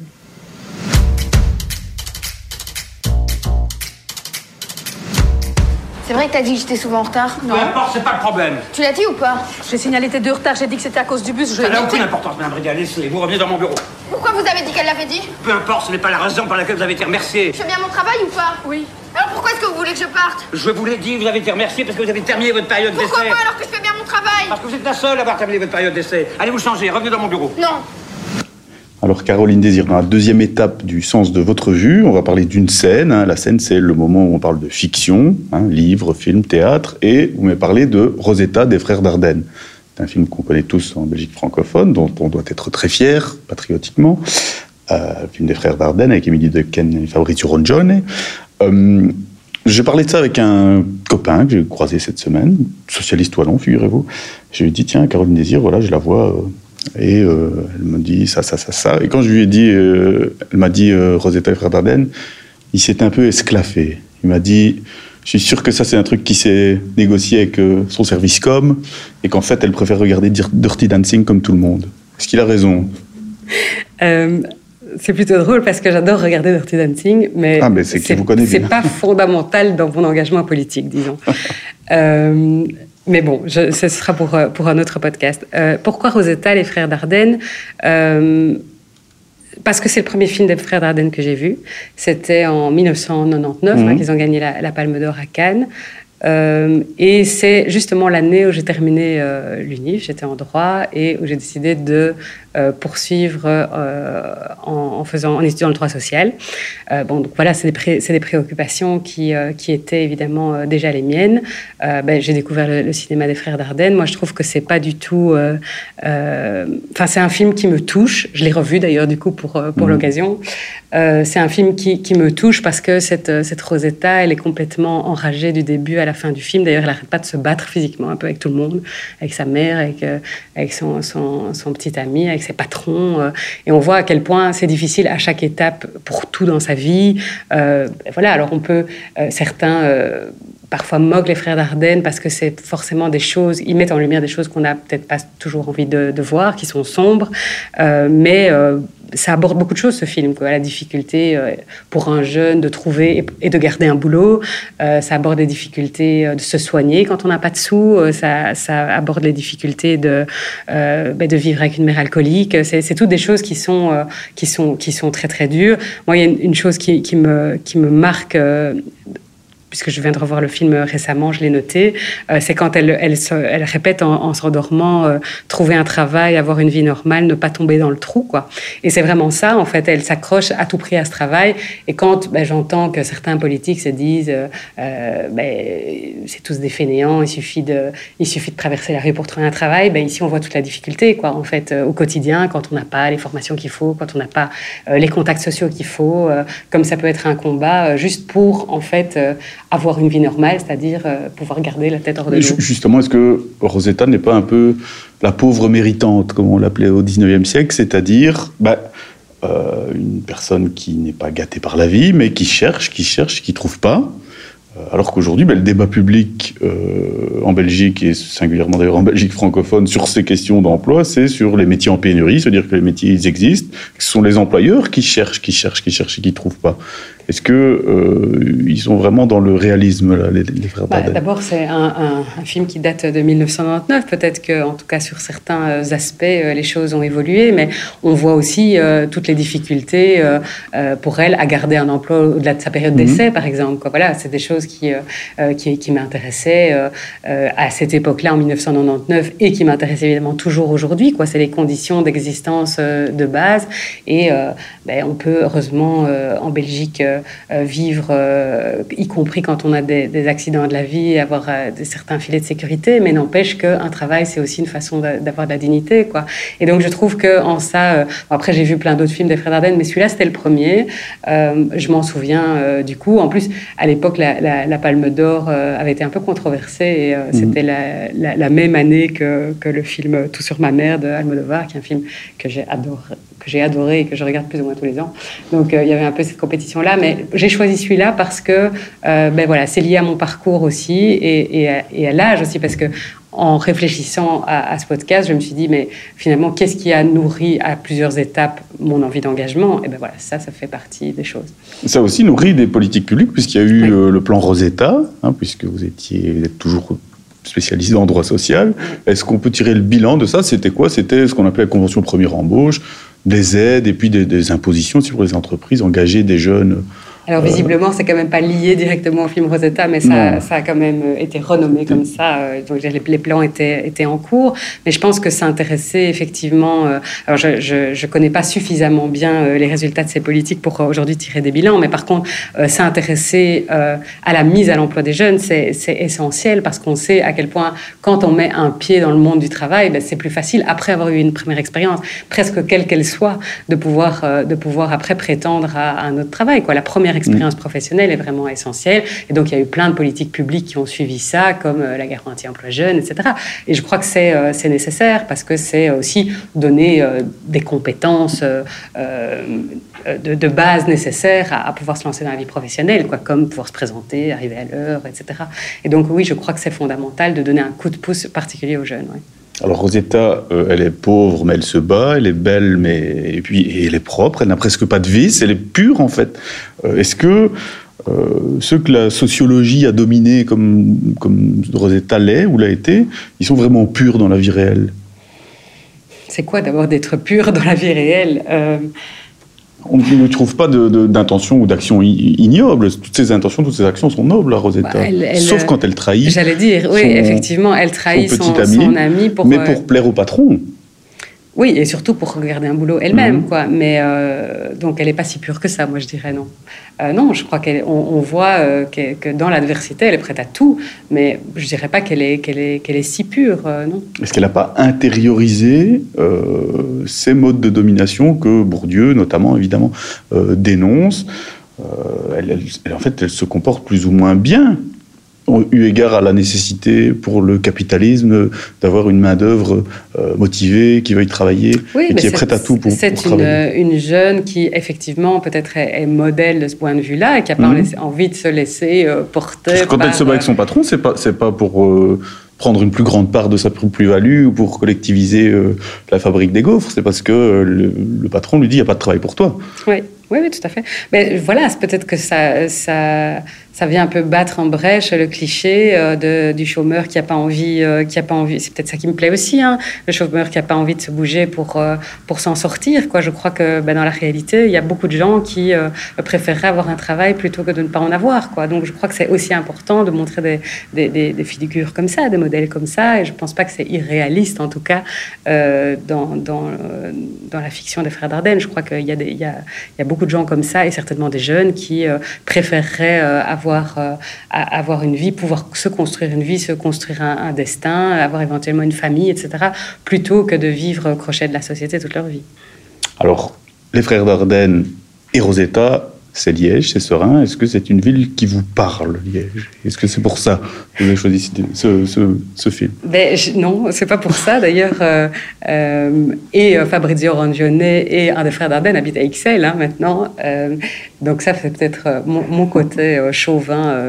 C'est vrai que t'as dit que j'étais souvent en retard Non. Peu importe, c'est pas le problème. Tu l'as dit ou pas J'ai signalé tes deux retards, j'ai dit que c'était à cause du bus. Je ça n'a aucune importance, Madame Briga. Laissez, vous revenez dans mon bureau. Pourquoi vous avez dit qu'elle l'avait dit Peu importe, ce n'est pas la raison pour laquelle vous avez été remercié. Je fais bien mon travail ou pas Oui. Pourquoi est-ce que vous voulez que je parte? Je vous l'ai dit, vous avez été remercié parce que vous avez terminé votre période d'essai. Pourquoi pas alors que je fais bien mon travail? Parce que vous êtes la seule à avoir terminé votre période d'essai. Allez vous changer, revenez dans mon bureau. Non. Alors Caroline Désir, dans la deuxième étape du sens de votre vue, on va parler d'une scène. Hein. La scène, c'est le moment où on parle de fiction, hein, livre, film, théâtre, et vous m'avez parlé de Rosetta des Frères Dardenne. C'est un film qu'on connaît tous en Belgique francophone, dont on doit être très fier, patriotiquement. Euh, film des Frères Dardenne avec Émilie Dequesne et Fabrizio Rongione. Euh, j'ai parlé de ça avec un copain que j'ai croisé cette semaine, socialiste wallon, figurez-vous. Je lui ai dit, tiens, Caroline Désir, voilà, je la vois... Euh, et euh, elle m'a dit ça, ça, ça, ça. Et quand je lui ai dit, euh, elle m'a dit Rosetta et Frère Dardenne, il s'est un peu esclaffé. Il m'a dit, je suis sûr que ça c'est un truc qui s'est négocié avec son service com et qu'en fait elle préfère regarder Dirty Dancing comme tout le monde. Est-ce qu'il a raison? C'est plutôt drôle parce que j'adore regarder Dirty Dancing, mais, ah, mais c'est pas [LAUGHS] fondamental dans mon engagement politique, disons. [LAUGHS] Mais bon, ce sera pour, euh, pour un autre podcast. Euh, pourquoi Rosetta, les frères Dardenne euh, Parce que c'est le premier film des frères Dardenne que j'ai vu. C'était en 1999 hein, mhm. qu'ils ont gagné la, la Palme d'Or à Cannes. Euh, et c'est justement l'année où j'ai terminé euh, l'UNIF, j'étais en droit, et où j'ai décidé de euh, poursuivre euh, en, en, faisant, en étudiant le droit social. Euh, bon, donc voilà, c'est des, des, préoccupations qui, qui étaient évidemment déjà les miennes. Ben, j'ai découvert le, cinéma des frères Dardenne. Moi, je trouve que c'est pas du tout. Enfin, c'est un film qui me touche. Je l'ai revu d'ailleurs du coup pour pour mmh. l'occasion. c'est un film qui, qui, me touche parce que cette cette Rosetta, elle est complètement enragée du début à la fin du film. D'ailleurs, elle n'arrête pas de se battre physiquement un peu avec tout le monde, avec sa mère, avec, avec son, son, son, petit ami, avec ses patrons. et on voit à quel point c'est difficile à chaque étape pour tout dans sa vie. voilà, alors on peut, certains parfois moquent les frères Dardenne parce que c'est forcément des choses, ils mettent en lumière des choses qu'on n'a peut-être pas toujours envie de, voir, qui sont sombres, euh, mais euh, ça aborde beaucoup de choses ce film, la difficulté euh, pour un jeune de trouver et, de garder un boulot, ça aborde les difficultés de se soigner quand on n'a pas de sous, ça, aborde les difficultés de, ben, de vivre avec une mère alcoolique, c'est toutes des choses qui sont, qui sont, qui sont très très dures. Moi, il y a une, chose qui, me, qui me marque puisque je viens de revoir le film récemment, je l'ai noté, euh, c'est quand elle, elle, elle répète en, s'endormant euh, trouver un travail, avoir une vie normale, ne pas tomber dans le trou, quoi. Et c'est vraiment ça, en fait, elle s'accroche à tout prix à ce travail. Et quand ben, j'entends que certains politiques se disent, euh, ben, c'est tous des fainéants, il suffit de, il suffit de traverser la rue pour trouver un travail, ben, ici on voit toute la difficulté, quoi, en fait, au quotidien, quand on n'a pas les formations qu'il faut, quand on n'a pas les contacts sociaux qu'il faut, comme ça peut être un combat, juste pour, en fait, avoir une vie normale, c'est-à-dire euh, pouvoir garder la tête hors de l'eau. Justement, est-ce que Rosetta n'est pas un peu la pauvre méritante, comme on l'appelait au 19e siècle, c'est-à-dire bah, euh, une personne qui n'est pas gâtée par la vie, mais qui cherche, qui cherche, qui ne trouve pas euh, alors qu'aujourd'hui, ben, le débat public en Belgique, et singulièrement d'ailleurs en Belgique francophone, sur ces questions d'emploi, c'est sur les métiers en pénurie, c'est-à-dire que les métiers ils existent, ce sont les employeurs qui cherchent, qui cherchent, qui cherchent et qui ne trouvent pas. Est-ce que euh, ils sont vraiment dans le réalisme, là, les, frères bah, D'abord, c'est un, film qui date de 1999. Peut-être que, en tout cas, sur certains euh, aspects, euh, les choses ont évolué, mais on voit aussi toutes les difficultés pour elle à garder un emploi au-delà de sa période mhm. d'essai, par exemple. Voilà, c'est des choses qui, qui, qui m'intéressaient à cette époque-là, en 1999, et qui m'intéressent évidemment toujours aujourd'hui. Quoi, c'est les conditions d'existence de base, et ben, on peut heureusement en Belgique euh, vivre, euh, y compris quand on a des, accidents de la vie, avoir euh, certains filets de sécurité, mais n'empêche qu'un travail, c'est aussi une façon d'avoir de la dignité. Quoi. Et donc je trouve que en ça, après j'ai vu plein d'autres films des Frères Dardenne, mais celui-là c'était le premier. je m'en souviens du coup. En plus, à l'époque, la, Palme d'Or avait été un peu controversée et mhm. c'était la, même année que, que, le film Tout sur ma mère de Almodovar, qui est un film que j'ai adoré, que j'ai adoré et que je regarde plus ou moins tous les ans. Donc il y avait un peu cette compétition-là, mais j'ai choisi celui-là parce que euh, ben voilà, c'est lié à mon parcours aussi et, à, l'âge aussi, parce que en réfléchissant à, ce podcast, je me suis dit, mais finalement, qu'est-ce qui a nourri à plusieurs étapes mon envie d'engagement? Et ben voilà, ça, ça fait partie des choses. Ça aussi nourrit des politiques publiques, puisqu'il y a eu euh, le plan Rosetta, hein, puisque vous étiez vous êtes toujours spécialisé en droit social. Est-ce qu'on peut tirer le bilan de ça? C'était quoi? C'était ce qu'on appelait la convention première embauche, des aides et puis des, des impositions pour les entreprises, engager des jeunes alors visiblement, c'est quand même pas lié directement au film Rosetta, mais ça, ça a quand même euh, été renommé comme ça. Euh, donc les, plans étaient, étaient en cours. Mais je pense que ça intéressait effectivement. Euh, alors je, je, connais pas suffisamment bien les résultats de ces politiques pour aujourd'hui tirer des bilans, mais par contre, ça intéressait à la mise à l'emploi des jeunes, c'est essentiel parce qu'on sait à quel point quand on met un pied dans le monde du travail, ben, c'est plus facile après avoir eu une première expérience, presque quelle qu'elle soit, de pouvoir de pouvoir après prétendre à, à un autre travail. Quoi, la première expérience mm. professionnelle est vraiment essentielle. Et donc, il y a eu plein de politiques publiques qui ont suivi ça, comme euh, la garantie emploi jeune, etc. Et je crois que c'est euh, nécessaire parce que c'est aussi donner euh, des compétences de, base nécessaires à, pouvoir se lancer dans la vie professionnelle, quoi, comme pouvoir se présenter, arriver à l'heure, etc. Et donc, oui, je crois que c'est fondamental de donner un coup de pouce particulier aux jeunes. Alors Rosetta, elle est pauvre, mais elle se bat, elle est belle, mais et puis elle est propre, elle n'a presque pas de vice, elle est pure en fait. Euh, est-ce que euh, ceux que la sociologie a dominés comme, comme Rosetta l'est ou l'a été, ils sont vraiment purs dans la vie réelle? C'est quoi d'abord d'être pur dans la vie réelle? Euh, on ne trouve pas d'intention ou d'action ignoble. Toutes ces intentions, toutes ces actions sont nobles à Rosetta. Bah, Sauf quand elle trahit. J'allais dire, oui, effectivement, elle trahit son, ami, pour. Mais pour plaire au patron. Oui, et surtout pour garder un boulot elle-même, mhm. quoi. Mais euh, donc, elle n'est pas si pure que ça, moi, je dirais non. Euh, non, je crois qu'on on voit euh, que, dans l'adversité, elle est prête à tout, mais je dirais pas qu'elle est, qu'elle est, qu'elle est si pure, non. Est-ce qu'elle n'a pas intériorisé ces modes de domination que Bourdieu, notamment, évidemment, dénonce? Elle, en fait, elle se comporte plus ou moins bien eu égard à la nécessité pour le capitalisme d'avoir une main-d'œuvre euh, motivée, qui veuille travailler et qui est, prête à tout pour, C'est une, une, jeune qui, effectivement, peut-être est, modèle de ce point de vue-là et qui n'a pas mhm. envie de se laisser euh, porter. Quand elle se bat avec son patron, c'est pas, pas pour. Euh, prendre une plus grande part de sa plus-value ou pour collectiviser la fabrique des gaufres, c'est parce que le, le, patron lui dit il n'y a pas de travail pour toi. Oui, oui, oui tout à fait. Mais voilà, peut-être que ça, ça, ça vient un peu battre en brèche le cliché euh, du chômeur qui n'a pas envie, euh, qui a pas envie. C'est peut-être ça qui me plaît aussi, hein, le chômeur qui n'a pas envie de se bouger pour euh, pour s'en sortir. Quoi, je crois que ben, dans la réalité, il y a beaucoup de gens qui préféreraient avoir un travail plutôt que de ne pas en avoir. Quoi. Donc, je crois que c'est aussi important de montrer des, figures comme ça, des modèles comme ça. Et je ne pense pas que c'est irréaliste, en tout cas, dans, dans, la fiction des frères Dardenne. Je crois qu'il y, y, y, a beaucoup de gens comme ça, et certainement des jeunes qui préféreraient avoir avoir, euh, avoir une vie, pouvoir se construire une vie, se construire un, destin, avoir éventuellement une famille, etc., plutôt que de vivre crochet de la société toute leur vie. Alors, les frères Dardenne et Rosetta c'est Liège, c'est serein. Est-ce que c'est une ville qui vous parle, Liège? Est-ce que c'est pour ça que vous avez choisi ce, ce, film? Ben, Non, c'est pas pour ça. D'ailleurs, euh, euh, et euh, Fabrizio Rangione et un des frères Dardenne habitent à Ixelles hein, maintenant. Donc ça, c'est peut-être mon, côté chauvin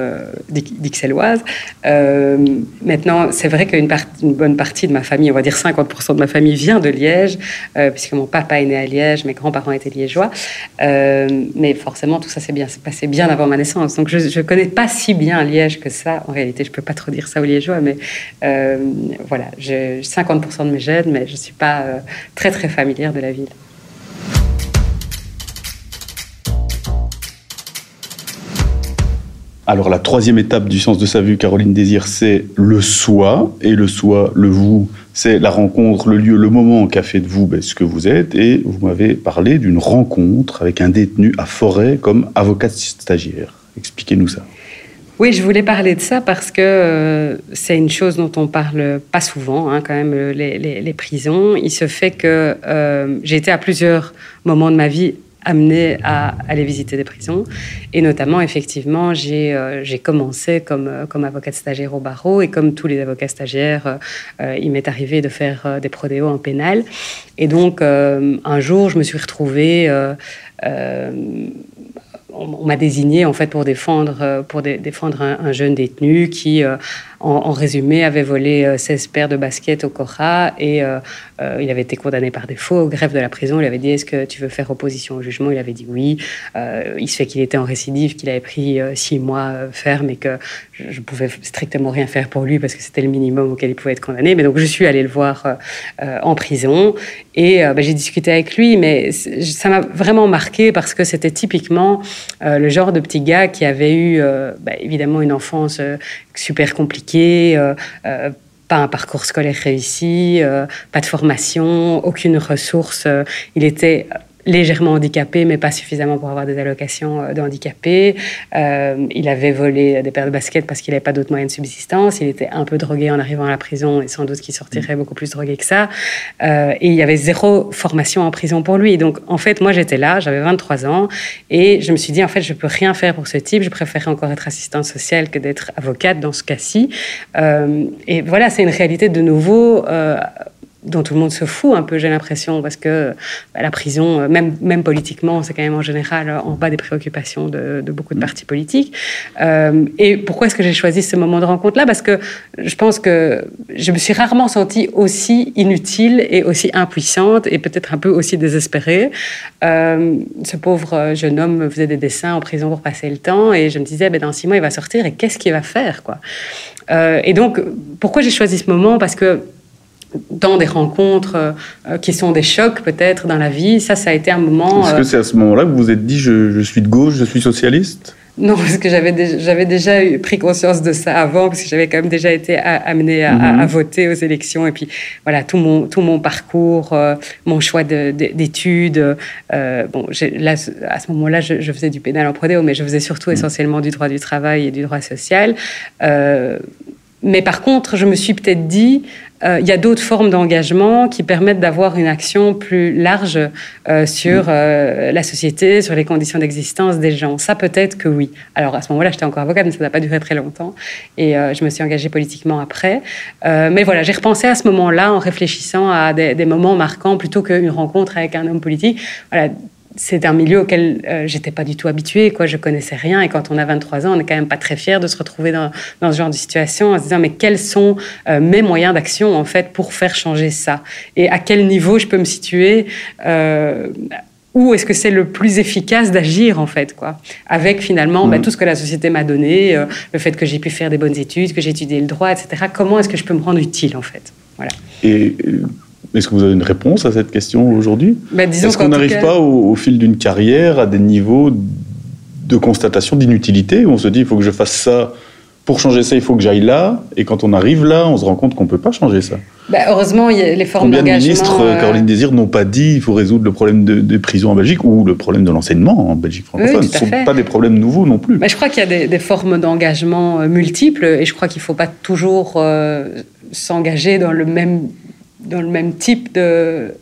d'Ixelloise. maintenant, c'est vrai qu'une une bonne partie de ma famille, on va dire 50% de ma famille, vient de Liège, puisque mon papa est né à Liège, mes grands-parents étaient liégeois. mais forcément, tout ça s'est bien passé bien avant ma naissance. Donc je ne connais pas si bien Liège que ça. En réalité, je ne peux pas trop dire ça aux Liégeois, mais euh, voilà, j'ai 50% de mes gènes, mais je ne suis pas euh, très très familière de la ville. Alors la troisième étape du sens de sa vue, Caroline Désir, c'est le soi, et le soi, le vous, c'est la rencontre, le lieu, le moment qu'a fait de vous ben, ce que vous êtes, et vous m'avez parlé d'une rencontre avec un détenu à Forêt comme avocat stagiaire. Expliquez-nous ça. Oui, je voulais parler de ça parce que euh, c'est une chose dont on parle pas souvent, hein, quand même, les, prisons. Il se fait que euh, j'ai été à plusieurs moments de ma vie amené à aller visiter des prisons. Et notamment, effectivement, j'ai euh, commencé comme, euh, comme avocate stagiaire au barreau. Et comme tous les avocats stagiaires, euh, il m'est arrivé de faire des prodéos en pénal. Et donc, un jour, je me suis retrouvée on, m'a désigné en fait pour défendre, pour défendre un, jeune détenu qui en, résumé, avait volé 16 euh, paires de baskets au Cora et euh, euh, il avait été condamné par défaut au greffe de la prison. Il avait dit Est-ce que tu veux faire opposition au jugement? Il avait dit oui. il se fait qu'il était en récidive, qu'il avait pris six mois ferme et que je, ne pouvais strictement rien faire pour lui parce que c'était le minimum auquel il pouvait être condamné. Mais donc je suis allée le voir en prison et bah, j'ai discuté avec lui, mais ça m'a vraiment marqué parce que c'était typiquement le genre de petit gars qui avait eu bah, évidemment une enfance super compliqué, euh, euh, pas un parcours scolaire réussi, euh, pas de formation, aucune ressource. il était légèrement handicapé, mais pas suffisamment pour avoir des allocations euh, de. Euh, il avait volé des paires de baskets parce qu'il n'avait pas d'autres moyens de subsistance. Il était un peu drogué en arrivant à la prison et sans doute qu'il sortirait beaucoup plus drogué que ça. Euh, et il y avait zéro formation en prison pour lui. Donc, en fait, moi, j'étais là, j'avais 23 ans et je me suis dit, en fait, je peux rien faire pour ce type. Je préférais encore être assistante sociale que d'être avocate dans ce cas-ci. et voilà, c'est une réalité de nouveau dont tout le monde se fout un peu, j'ai l'impression, parce que bah, la prison, euh, même, même politiquement, c'est quand même en général en bas des préoccupations de, beaucoup de partis politiques. Euh, et pourquoi est-ce que j'ai choisi ce moment de rencontre-là? Parce que je pense que je me suis rarement sentie aussi inutile et aussi impuissante et peut-être un peu aussi désespérée. Euh, ce pauvre jeune homme me faisait des dessins en prison pour passer le temps et je me disais, ben, dans six mois, il va sortir et qu'est-ce qu'il va faire quoi? Et donc, pourquoi j'ai choisi ce moment? Parce que dans des rencontres euh, qui sont des chocs peut-être dans la vie. Ça, ça a été un moment. Est-ce que euh, c'est à ce moment-là que vous vous êtes dit je, suis de gauche, je suis socialiste? Non, parce que j'avais déjà, déjà eu, pris conscience de ça avant, parce que j'avais quand même déjà été amenée à, à, mhm. voter aux élections. Et puis, voilà, tout mon, tout mon parcours, euh, mon choix d'études. bon, là, à ce moment-là, je, faisais du pénal en prodéo, mais je faisais surtout mhm. essentiellement du droit du travail et du droit social mais par contre, je me suis peut-être dit, euh, il y a d'autres formes d'engagement qui permettent d'avoir une action plus large euh, sur euh, la société, sur les conditions d'existence des gens. Ça, peut-être que oui. Alors, à ce moment-là, j'étais encore avocate, mais ça n'a pas duré très longtemps. Et je me suis engagée politiquement après. mais voilà, j'ai repensé à ce moment-là en réfléchissant à des, des moments marquants plutôt qu'une rencontre avec un homme politique. Voilà, c'est un milieu auquel euh, j'étais pas du tout habituée, quoi. Je connaissais rien. Et quand on a 23 ans, on n'est quand même pas très fier de se retrouver dans, ce genre de situation en se disant mais quels sont euh, mes moyens d'action en fait pour faire changer ça? Et à quel niveau je peux me situer euh, où est-ce que c'est le plus efficace d'agir en fait quoi? Avec finalement bah, mmh. tout ce que la société m'a donné le fait que j'ai pu faire des bonnes études que j'ai étudié le droit etc comment est-ce que je peux me rendre utile en fait? Voilà et est-ce que vous avez une réponse à cette question aujourd'hui bah, Est-ce qu'on n'arrive pas au, fil d'une carrière à des niveaux de constatation d'inutilité où on se dit il faut que je fasse ça pour changer ça, il faut que j'aille là. Et quand on arrive là, on se rend compte qu'on ne peut pas changer ça? Bah, heureusement, il y a les formes d'engagement. Combien de ministres, euh, Caroline Désir, n'ont pas dit il faut résoudre le problème des de prisons en Belgique ou le problème de l'enseignement en Belgique francophone? Ce ne sont pas des problèmes nouveaux non plus. Je crois qu'il y a des, formes d'engagement euh, multiples et je crois qu'il ne faut pas toujours euh, s'engager dans le même dans le même type de,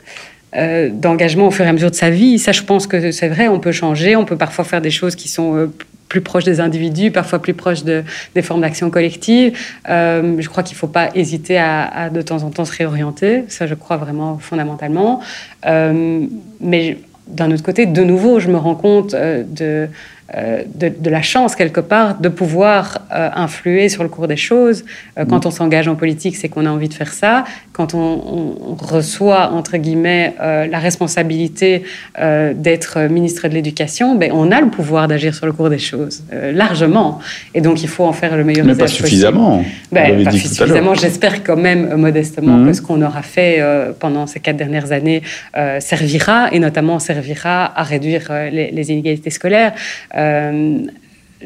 euh, d'engagement au fur et à mesure de sa vie. Ça, je pense que c'est vrai, on peut changer, on peut parfois faire des choses qui sont euh, plus proches des individus, parfois plus proches de, des formes d'action collective. Euh, je crois qu'il ne faut pas hésiter à, de temps en temps se réorienter, ça je crois vraiment fondamentalement. mais d'un autre côté, de nouveau, je me rends compte de de, la chance quelque part de pouvoir euh, influer sur le cours des choses. Euh, quand mm. on s'engage en politique, c'est qu'on a envie de faire ça. Quand on, reçoit, entre guillemets, la responsabilité d'être ministre de l'Éducation, ben, on a le pouvoir d'agir sur le cours des choses, largement. Et donc, il faut en faire le meilleur Mais pas suffisamment. Ben, pas suffisamment. J'espère quand même, modestement, mm. que ce qu'on aura fait pendant ces quatre dernières années servira, et notamment servira à réduire les, les inégalités scolaires.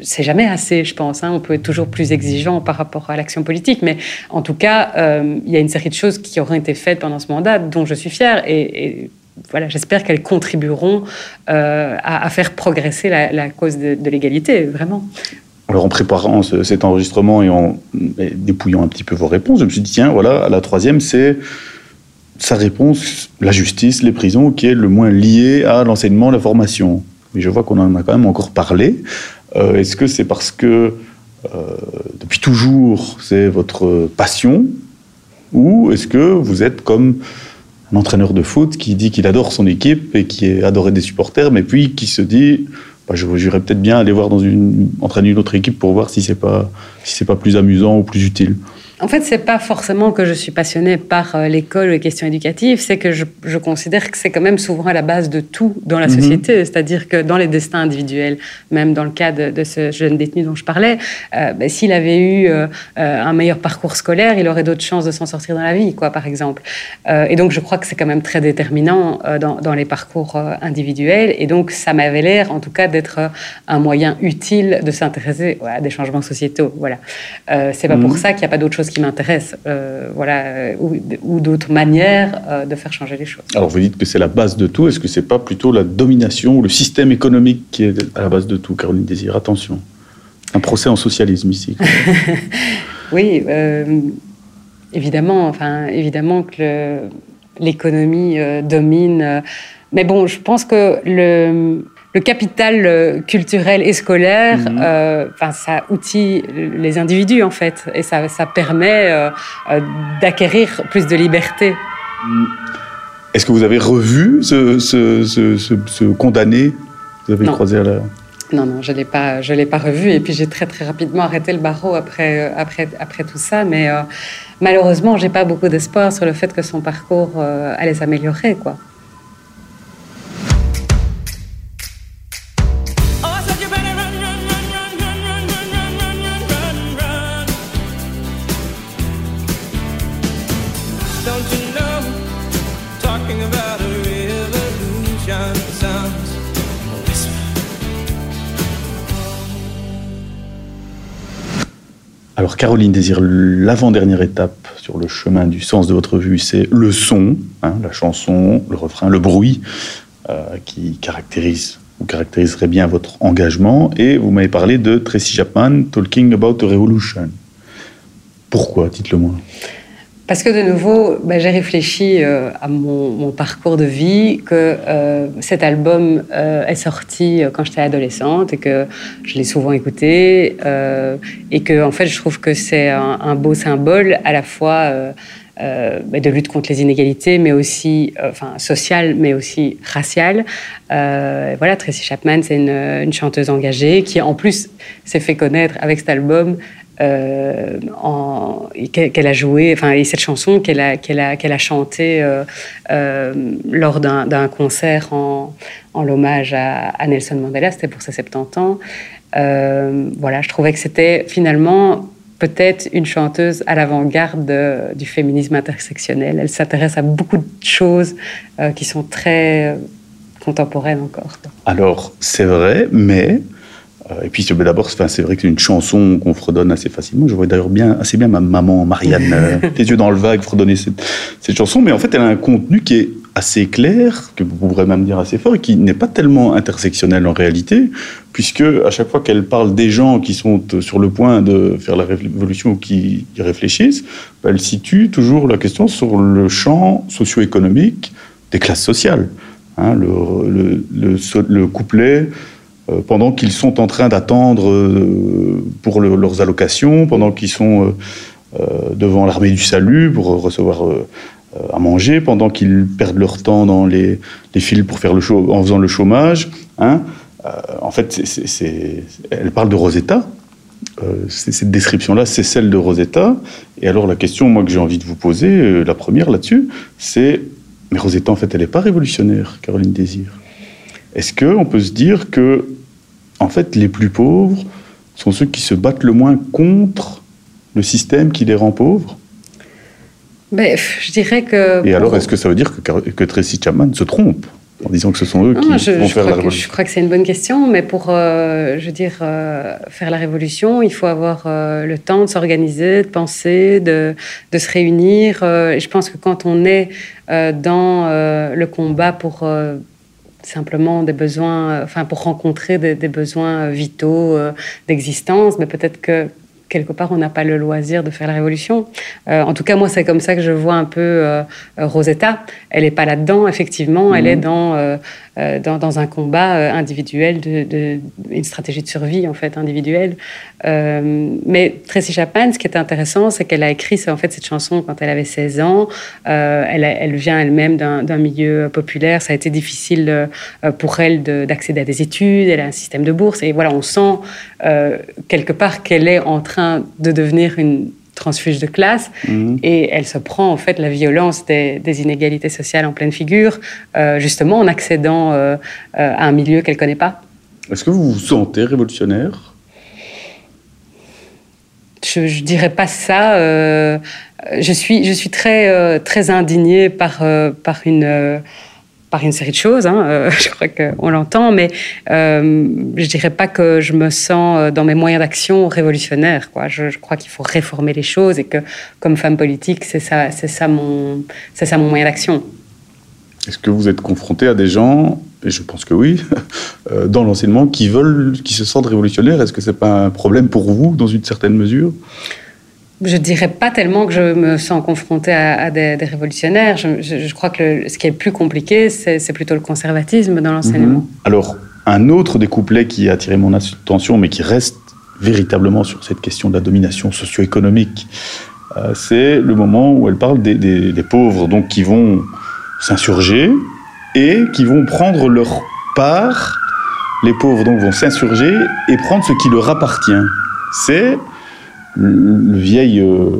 C'est jamais assez, je pense. Hein. On peut être toujours plus exigeant par rapport à l'action politique, mais en tout cas, euh, il y a une série de choses qui auront été faites pendant ce mandat dont je suis fière et, voilà, j'espère qu'elles contribueront euh, à, faire progresser la, cause de, l'égalité, vraiment. Alors en préparant cet enregistrement et en dépouillant un petit peu vos réponses, je me suis dit tiens, voilà, la troisième, c'est sa réponse, la justice, les prisons, qui est le moins lié à l'enseignement, la formation mais je vois qu'on en a quand même encore parlé. Euh, est-ce que c'est parce que euh, depuis toujours c'est votre passion ou est-ce que vous êtes comme un entraîneur de foot qui dit qu'il adore son équipe et qui est adoré des supporters, mais puis qui se dit bah, je j'irais peut-être bien aller voir dans une entraîner une autre équipe pour voir si c'est pas si c'est pas plus amusant ou plus utile? En fait, c'est pas forcément que je suis passionnée par euh, l'école ou les questions éducatives, c'est que je, considère que c'est quand même souvent à la base de tout dans la mhm. société. C'est-à-dire que dans les destins individuels, même dans le cas de, ce jeune détenu dont je parlais, euh, ben, s'il avait eu euh, un meilleur parcours scolaire, il aurait d'autres chances de s'en sortir dans la vie, quoi, par exemple. et donc, je crois que c'est quand même très déterminant dans, les parcours individuels. Et donc, ça m'avait l'air, en tout cas, d'être un moyen utile de s'intéresser à des changements sociétaux. Voilà. c'est pas pour mhm. ça qu'il n'y a pas d'autre chose qui m'intéresse, euh, voilà, ou, d'autres manières euh, de faire changer les choses. Alors vous dites que c'est la base de tout. Est-ce que c'est pas plutôt la domination ou le système économique qui est à la base de tout, Caroline Désir? Attention, un procès en socialisme ici. [LAUGHS] oui, euh, évidemment. Enfin, évidemment que l'économie domine. mais bon, je pense que le le capital euh, culturel et scolaire, mhm. euh, enfin, ça outille les individus en fait, et ça, ça permet euh, d'acquérir plus de liberté. Mm. Est-ce que vous avez revu ce, ce, ce, condamné? Vous avez croisé à la... Non, non, je ne l'ai pas, je l'ai pas revu. Et puis j'ai très très rapidement arrêté le barreau après, après, après tout ça. Mais malheureusement, j'ai pas beaucoup d'espoir sur le fait que son parcours allait s'améliorer, quoi. Caroline Désir, l'avant-dernière étape sur le chemin du sens de votre vue, c'est le son, hein, la chanson, le refrain, le bruit, euh, qui caractérise ou caractériserait bien votre engagement. Et vous m'avez parlé de Tracy Chapman, Talking About a Revolution. Pourquoi Dites-le moi. Parce que de nouveau, ben, j'ai réfléchi euh, à mon, parcours de vie, que euh, cet album euh, est sorti quand j'étais adolescente et que je l'ai souvent écouté et que en fait je trouve que c'est un, beau symbole à la fois ben, de lutte contre les inégalités, mais aussi enfin sociale, mais aussi raciale. voilà, Tracy Chapman, c'est une, chanteuse engagée qui en plus s'est fait connaître avec cet album euh, qu'elle a joué, enfin, et cette chanson qu'elle a, qu'elle a, qu'elle a chantée euh, euh, lors d'un, concert en, l'hommage à, Nelson Mandela, c'était pour ses 70 ans. voilà, je trouvais que c'était finalement peut-être une chanteuse à l'avant-garde du féminisme intersectionnel. Elle s'intéresse à beaucoup de choses qui sont très contemporaines encore. Alors, c'est vrai, mais et puis d'abord, c'est vrai que c'est une chanson qu'on fredonne assez facilement. Je vois d'ailleurs bien, assez bien ma maman Marianne, euh, [LAUGHS] les yeux dans le vague, fredonner cette, cette, chanson. Mais en fait, elle a un contenu qui est assez clair, que vous pourrez même dire assez fort, et qui n'est pas tellement intersectionnel en réalité, puisque à chaque fois qu'elle parle des gens qui sont sur le point de faire la révolution ou qui y réfléchissent, bah, elle situe toujours la question sur le champ socio-économique des classes sociales. Hein, le, le, le, le couplet euh, pendant qu'ils sont en train d'attendre euh, pour leurs allocations, pendant qu'ils sont euh, devant l'armée du salut pour recevoir à manger, pendant qu'ils perdent leur temps dans les, les fils pour faire le en faisant le chômage. Hein. en fait, elle parle de Rosetta. cette description-là, c'est celle de Rosetta. Et alors la question, moi, que j'ai envie de vous poser, la première là-dessus, c'est mais Rosetta, en fait, elle n'est pas révolutionnaire, Caroline Désir? Est-ce qu'on peut se dire que, en fait, les plus pauvres sont ceux qui se battent le moins contre le système qui les rend pauvres? Mais, Je dirais que. Et alors, est-ce que ça veut dire que, que Tracy Chapman se trompe en disant que ce sont eux qui je, vont faire la révolution? Que, je crois que c'est une bonne question, mais pour, euh, je veux dire, euh, faire la révolution, il faut avoir euh, le temps de s'organiser, de penser, de, de se réunir. et je pense que quand on est dans le combat pour simplement des besoins, enfin pour rencontrer des, besoins vitaux d'existence, mais peut-être que quelque part, on n'a pas le loisir de faire la révolution. Euh, en tout cas, moi, c'est comme ça que je vois un peu euh, Rosetta. Elle n'est pas là-dedans, effectivement. Elle est mhm. dans, euh, dans, dans, un combat individuel, de, de, une stratégie de survie, en fait, individuelle. mais Tracy Chapman, ce qui est intéressant, c'est qu'elle a écrit en fait, cette chanson quand elle avait 16 ans. Elle, elle, vient elle-même d'un milieu populaire. Ça a été difficile pour elle d'accéder à des études. Elle a un système de bourse. Et voilà, on sent quelque part qu'elle est en train de devenir une transfuge de classe mhm. et elle se prend en fait la violence des, inégalités sociales en pleine figure, euh, justement en accédant euh, euh, à un milieu qu'elle ne connaît pas. Est-ce que vous vous sentez révolutionnaire? Je, ne dirais pas ça. je suis, je suis très, très indignée par, par une par une série de choses, hein, euh, [LAUGHS] je crois qu'on l'entend, mais euh, je dirais pas que je me sens euh, dans mes moyens d'action révolutionnaire. Quoi. Je, crois qu'il faut réformer les choses et que, comme femme politique, c'est ça, ça mon, ça mon moyen d'action. Est-ce que vous êtes confronté à des gens, et je pense que oui, [LAUGHS] euh, dans l'enseignement, qui qui se sentent révolutionnaires? Est-ce que c'est pas un problème pour vous, dans une certaine mesure? Je dirais pas tellement que je me sens confrontée à, des, révolutionnaires. Je, crois que ce qui est plus compliqué, c'est plutôt le conservatisme dans l'enseignement. Mhm. Alors, un autre des couplets qui a attiré mon attention, mais qui reste véritablement sur cette question de la domination socio-économique, euh, c'est le moment où elle parle des, des pauvres, donc qui vont s'insurger et qui vont prendre leur part. Les pauvres donc vont s'insurger et prendre ce qui leur appartient. C'est le vieil, euh,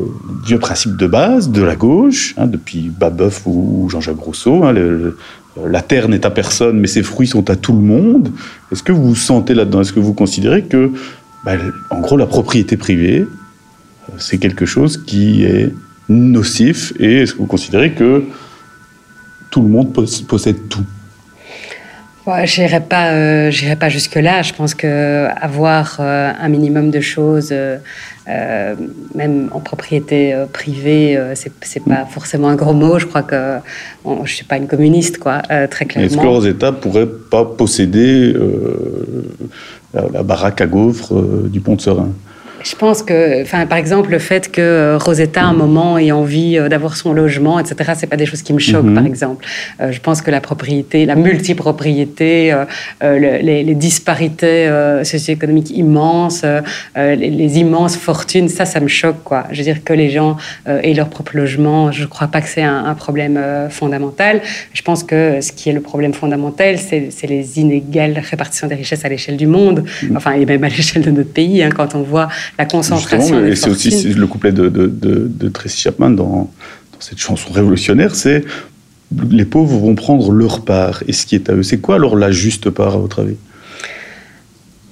vieux principe de base de la gauche, hein, depuis Babeuf ou Jean-Jacques Rousseau. Hein, la terre n'est à personne, mais ses fruits sont à tout le monde. Est-ce que vous vous sentez là-dedans? Est-ce que vous considérez que, bah, en gros, la propriété privée, euh, c'est quelque chose qui est nocif Et est-ce que vous considérez que tout le monde possède tout? J'irai pas, euh, jusque là. Je pense que avoir euh, un minimum de choses, euh, euh même en propriété privée, c'est, c'est pas forcément un gros mot. Je crois que bon, je suis pas une communiste, quoi, très clairement. Est-ce que Rosetta pourrait pas posséder la, la, baraque à gaufres du Pont de Serein? Je pense que, enfin, par exemple, le fait que euh, Rosetta, à un moment, ait envie euh, d'avoir son logement, etc., c'est pas des choses qui me choquent, Mhm. par exemple. Euh, je pense que la propriété, la multipropriété, euh, le- les, les disparités euh, socio-économiques immenses, les, les immenses fortunes, ça, ça me choque, quoi. Je veux dire que les gens aient leur propre logement, je crois pas que c'est un, un problème fondamental. Je pense que ce qui est le problème fondamental, c'est c'est les inégales répartitions des richesses à l'échelle du monde, enfin, et même à l'échelle de notre pays, hein, quand on voit la concentration et c'est aussi le couplet de, de, de, de Tracy Chapman dans, dans cette chanson révolutionnaire, c'est les pauvres vont prendre leur part et ce qui est à eux. C'est quoi alors la juste part à votre avis?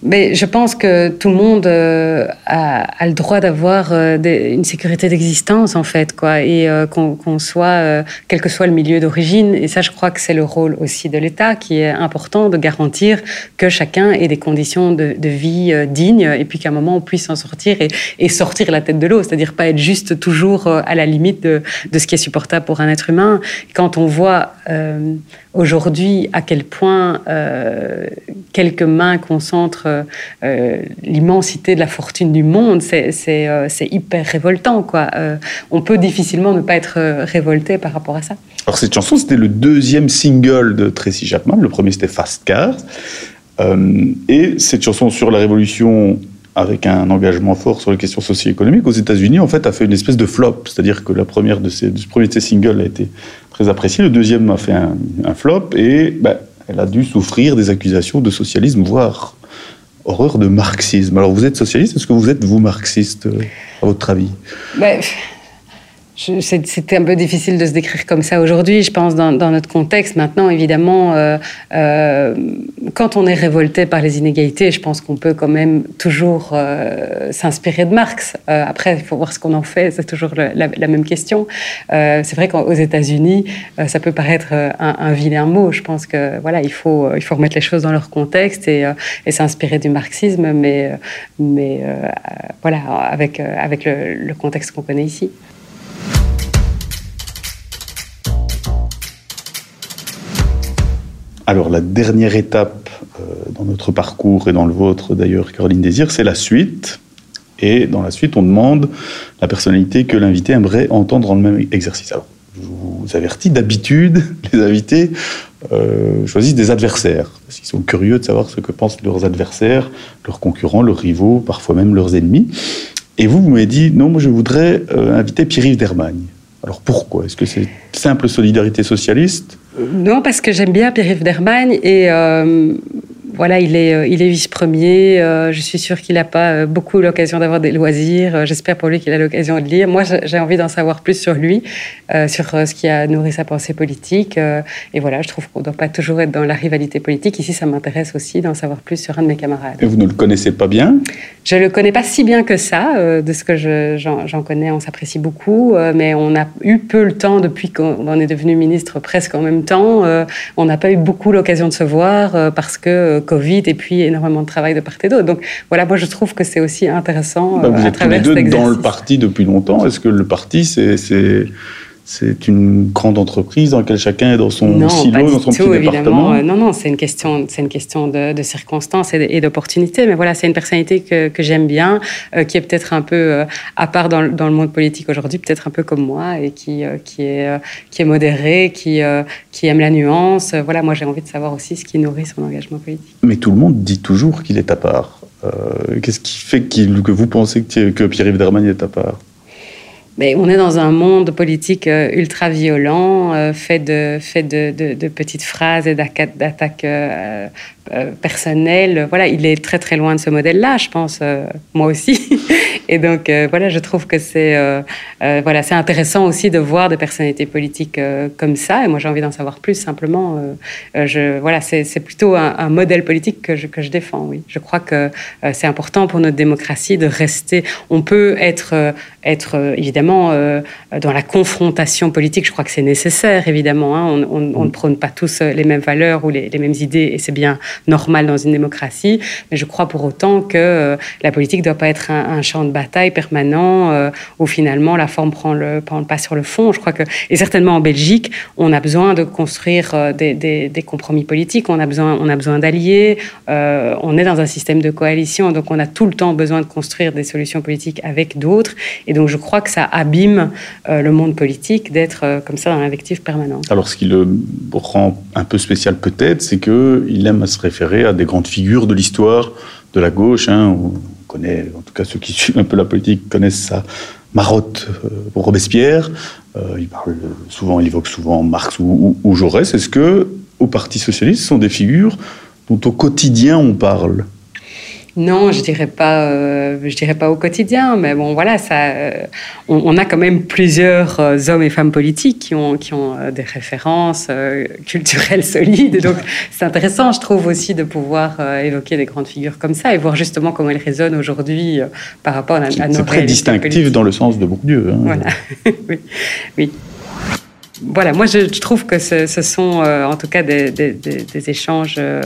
Mais je pense que tout le monde euh, a, a le droit d'avoir euh, une sécurité d'existence, en fait, quoi, et euh, qu'on qu'on soit, euh, quel que soit le milieu d'origine. Et ça, je crois que c'est le rôle aussi de l'État qui est important de garantir que chacun ait des conditions de, de vie euh, dignes et puis qu'à un moment, on puisse s'en sortir et, et sortir la tête de l'eau, c'est-à-dire pas être juste toujours euh, à la limite de, de ce qui est supportable pour un être humain. Quand on voit aujourd'hui à quel point euh, quelques mains concentrent euh, l'immensité de la fortune du monde, c'est euh, hyper révoltant. Quoi. On peut difficilement ne pas être révolté par rapport à ça. Alors cette chanson, c'était le deuxième single de Tracy Chapman. Le premier, c'était Fast Cars. Euh, et cette chanson sur la révolution, avec un engagement fort sur les questions socio-économiques, aux États-Unis, en fait, a fait une espèce de flop. C'est-à-dire que la première de ces, le premier de ces singles a été très apprécié, le deuxième a fait un, flop, et ben, elle a dû souffrir des accusations de socialisme, voire horreur de marxisme. Alors vous êtes socialiste, est-ce que vous êtes, vous, marxiste, euh, à votre avis? Ben, C'était un peu difficile de se décrire comme ça aujourd'hui, je pense, dans, notre contexte. Maintenant, évidemment, euh, euh, quand on est révolté par les inégalités, je pense qu'on peut quand même toujours euh, s'inspirer de Marx. Après, il faut voir ce qu'on en fait, c'est toujours la, même question. C'est vrai qu'aux États-Unis, ça peut paraître un, vilain mot. Je pense que voilà, il faut, il faut remettre les choses dans leur contexte et, s'inspirer du marxisme, mais, mais voilà, avec, avec le contexte qu'on connaît ici. Alors la dernière étape euh, dans notre parcours et dans le vôtre d'ailleurs, Caroline Désir, c'est la suite. Et dans la suite, on demande la personnalité que l'invité aimerait entendre dans le même exercice. Alors, je vous avertis, d'habitude, [LAUGHS] les invités euh, choisissent des adversaires. Parce qu'ils sont curieux de savoir ce que pensent leurs adversaires, leurs concurrents, leurs rivaux, parfois même leurs ennemis. Et vous, vous m'avez dit, non, moi je voudrais euh, inviter Pierre-Yves Dermagne. Alors pourquoi? Est-ce que c'est simple solidarité socialiste? Non, parce que j'aime bien Pierre-Yves Dermagne et euh, voilà, il est, euh, il est vice-premier. euh, je suis sûre qu'il n'a pas euh, beaucoup l'occasion d'avoir des loisirs. J'espère pour lui qu'il a l'occasion de lire. Moi, j'ai envie d'en savoir plus sur lui, sur ce qui a nourri sa pensée politique. et voilà, je trouve qu'on ne doit pas toujours être dans la rivalité politique. Ici, ça m'intéresse aussi d'en savoir plus sur un de mes camarades. Et vous ne le connaissez pas bien? Je le connais pas si bien que ça. de ce que je- j'en connais, on s'apprécie beaucoup, mais on a eu peu le temps depuis qu'on on est devenu ministre presque en même temps. on n'a pas eu beaucoup l'occasion de se voir parce que Covid et puis énormément de travail de part et d'autre. Donc voilà, moi je trouve que c'est aussi intéressant Bah, euh, vous à êtes tous les deux dans le parti depuis longtemps. Est-ce que le parti, c'est c'est une grande entreprise dans laquelle chacun est dans son non, silo, dans son tout, petit évidemment. département Euh, non, non, c'est une question, c'est une question de, de circonstances et, d'opportunités. Mais voilà, c'est une personnalité que, que j'aime bien, euh, qui est peut-être un peu euh, à part dans, le- dans le monde politique aujourd'hui, peut-être un peu comme moi, et qui, euh, qui, est, qui est modéré, qui, qui aime la nuance. Voilà, moi j'ai envie de savoir aussi ce qui nourrit son engagement politique. Mais tout le monde dit toujours qu'il est à part. Qu'est-ce qui fait que vous pensez que, que Pierre-Yves Dermagne est à part? On est dans un monde politique euh, ultra violent, euh, fait, de, fait de, petites phrases et d'attaques euh, personnelles. Voilà, il est très très loin de ce modèle-là, je pense, moi aussi. [LAUGHS] Et donc, voilà, je trouve que c'est voilà, c'est intéressant aussi de voir des personnalités politiques comme ça. Et moi, j'ai envie d'en savoir plus, simplement. Je, voilà, c'est plutôt un, un modèle politique que je, que je défends, oui. Je crois que c'est important pour notre démocratie de rester. On peut être, être évidemment, évidemment, euh, dans la confrontation politique, je crois que c'est nécessaire, évidemment. Hein. On, on, on, ne prône pas tous les mêmes valeurs ou les, les mêmes idées, et c'est bien normal dans une démocratie. Mais je crois pour autant que euh, la politique ne doit pas être un, un, champ de bataille permanent euh, où finalement la forme prend le, prend le pas sur le fond. Je crois que, et certainement en Belgique, on a besoin de construire euh, des, des, des, compromis politiques, on a besoin, on a besoin d'alliés, euh, on est dans un système de coalition, donc on a tout le temps besoin de construire des solutions politiques avec d'autres. Et donc je crois que ça abîme euh, le monde politique d'être euh, comme ça dans l'invective permanente. Alors ce qui le rend un peu spécial peut-être, c'est qu'il aime à se référer à des grandes figures de l'histoire de la gauche. Hein, on connaît, en tout cas ceux qui [LAUGHS] suivent un peu la politique connaissent ça. Marotte pour Robespierre, euh, il parle souvent, il évoque souvent Marx ou, ou, ou Jaurès. Est-ce que au Parti socialiste, ce sont des figures dont au quotidien on parle? Non, je dirais pas, euh, je dirais pas au quotidien, mais bon, voilà, ça, euh, on, on, a quand même plusieurs euh, hommes et femmes politiques qui ont, qui ont des références culturelles [LAUGHS] solides. Donc, c'est intéressant, je trouve aussi, de pouvoir évoquer des grandes figures comme ça et voir justement comment elles résonnent aujourd'hui par rapport à, à nos C'est très distinctif politiques. dans le sens de Bourdieu. Hein. Voilà, [LAUGHS] oui. oui voilà, moi je, trouve que ce, ce sont euh, en tout cas des, des, des, des échanges euh,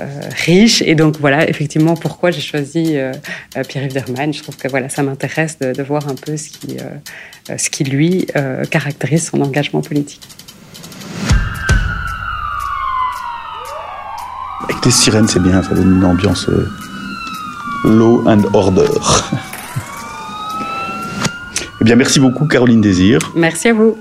euh, riches. Et donc voilà, effectivement, pourquoi j'ai choisi euh, Pierre-Yves Derman. Je trouve que voilà, ça m'intéresse de, de, voir un peu ce qui, euh, ce qui lui caractérise son engagement politique. Avec des sirènes, c'est bien, ça donne une ambiance law and order. [LAUGHS] eh bien, merci beaucoup, Caroline Désir. Merci à vous.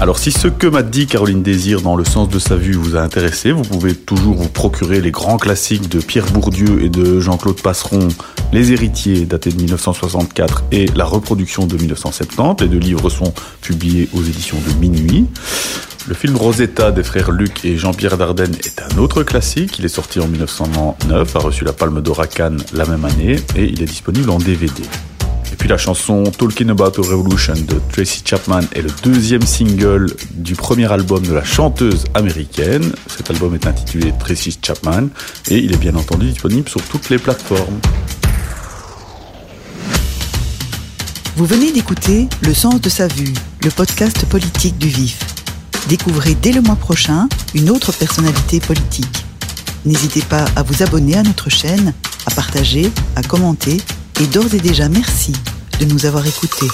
Alors si ce que m'a dit Caroline Désir dans le sens de sa vue vous a intéressé, vous pouvez toujours vous procurer les grands classiques de Pierre Bourdieu et de Jean-Claude Passeron, Les héritiers datés de 1964 et La reproduction de 1970. Les deux livres sont publiés aux éditions de Minuit. Le film Rosetta des frères Luc et Jean-Pierre Dardenne est un autre classique. Il est sorti en 1999, a reçu la Palme d'Or la même année et il est disponible en DVD. Puis la chanson Talking About a Revolution de Tracy Chapman est le deuxième single du premier album de la chanteuse américaine. Cet album est intitulé Tracy Chapman et il est bien entendu disponible sur toutes les plateformes. Vous venez d'écouter Le sens de sa vue, le podcast politique du vif. Découvrez dès le mois prochain une autre personnalité politique. N'hésitez pas à vous abonner à notre chaîne, à partager, à commenter et d'ores et déjà merci de nous avoir écoutés.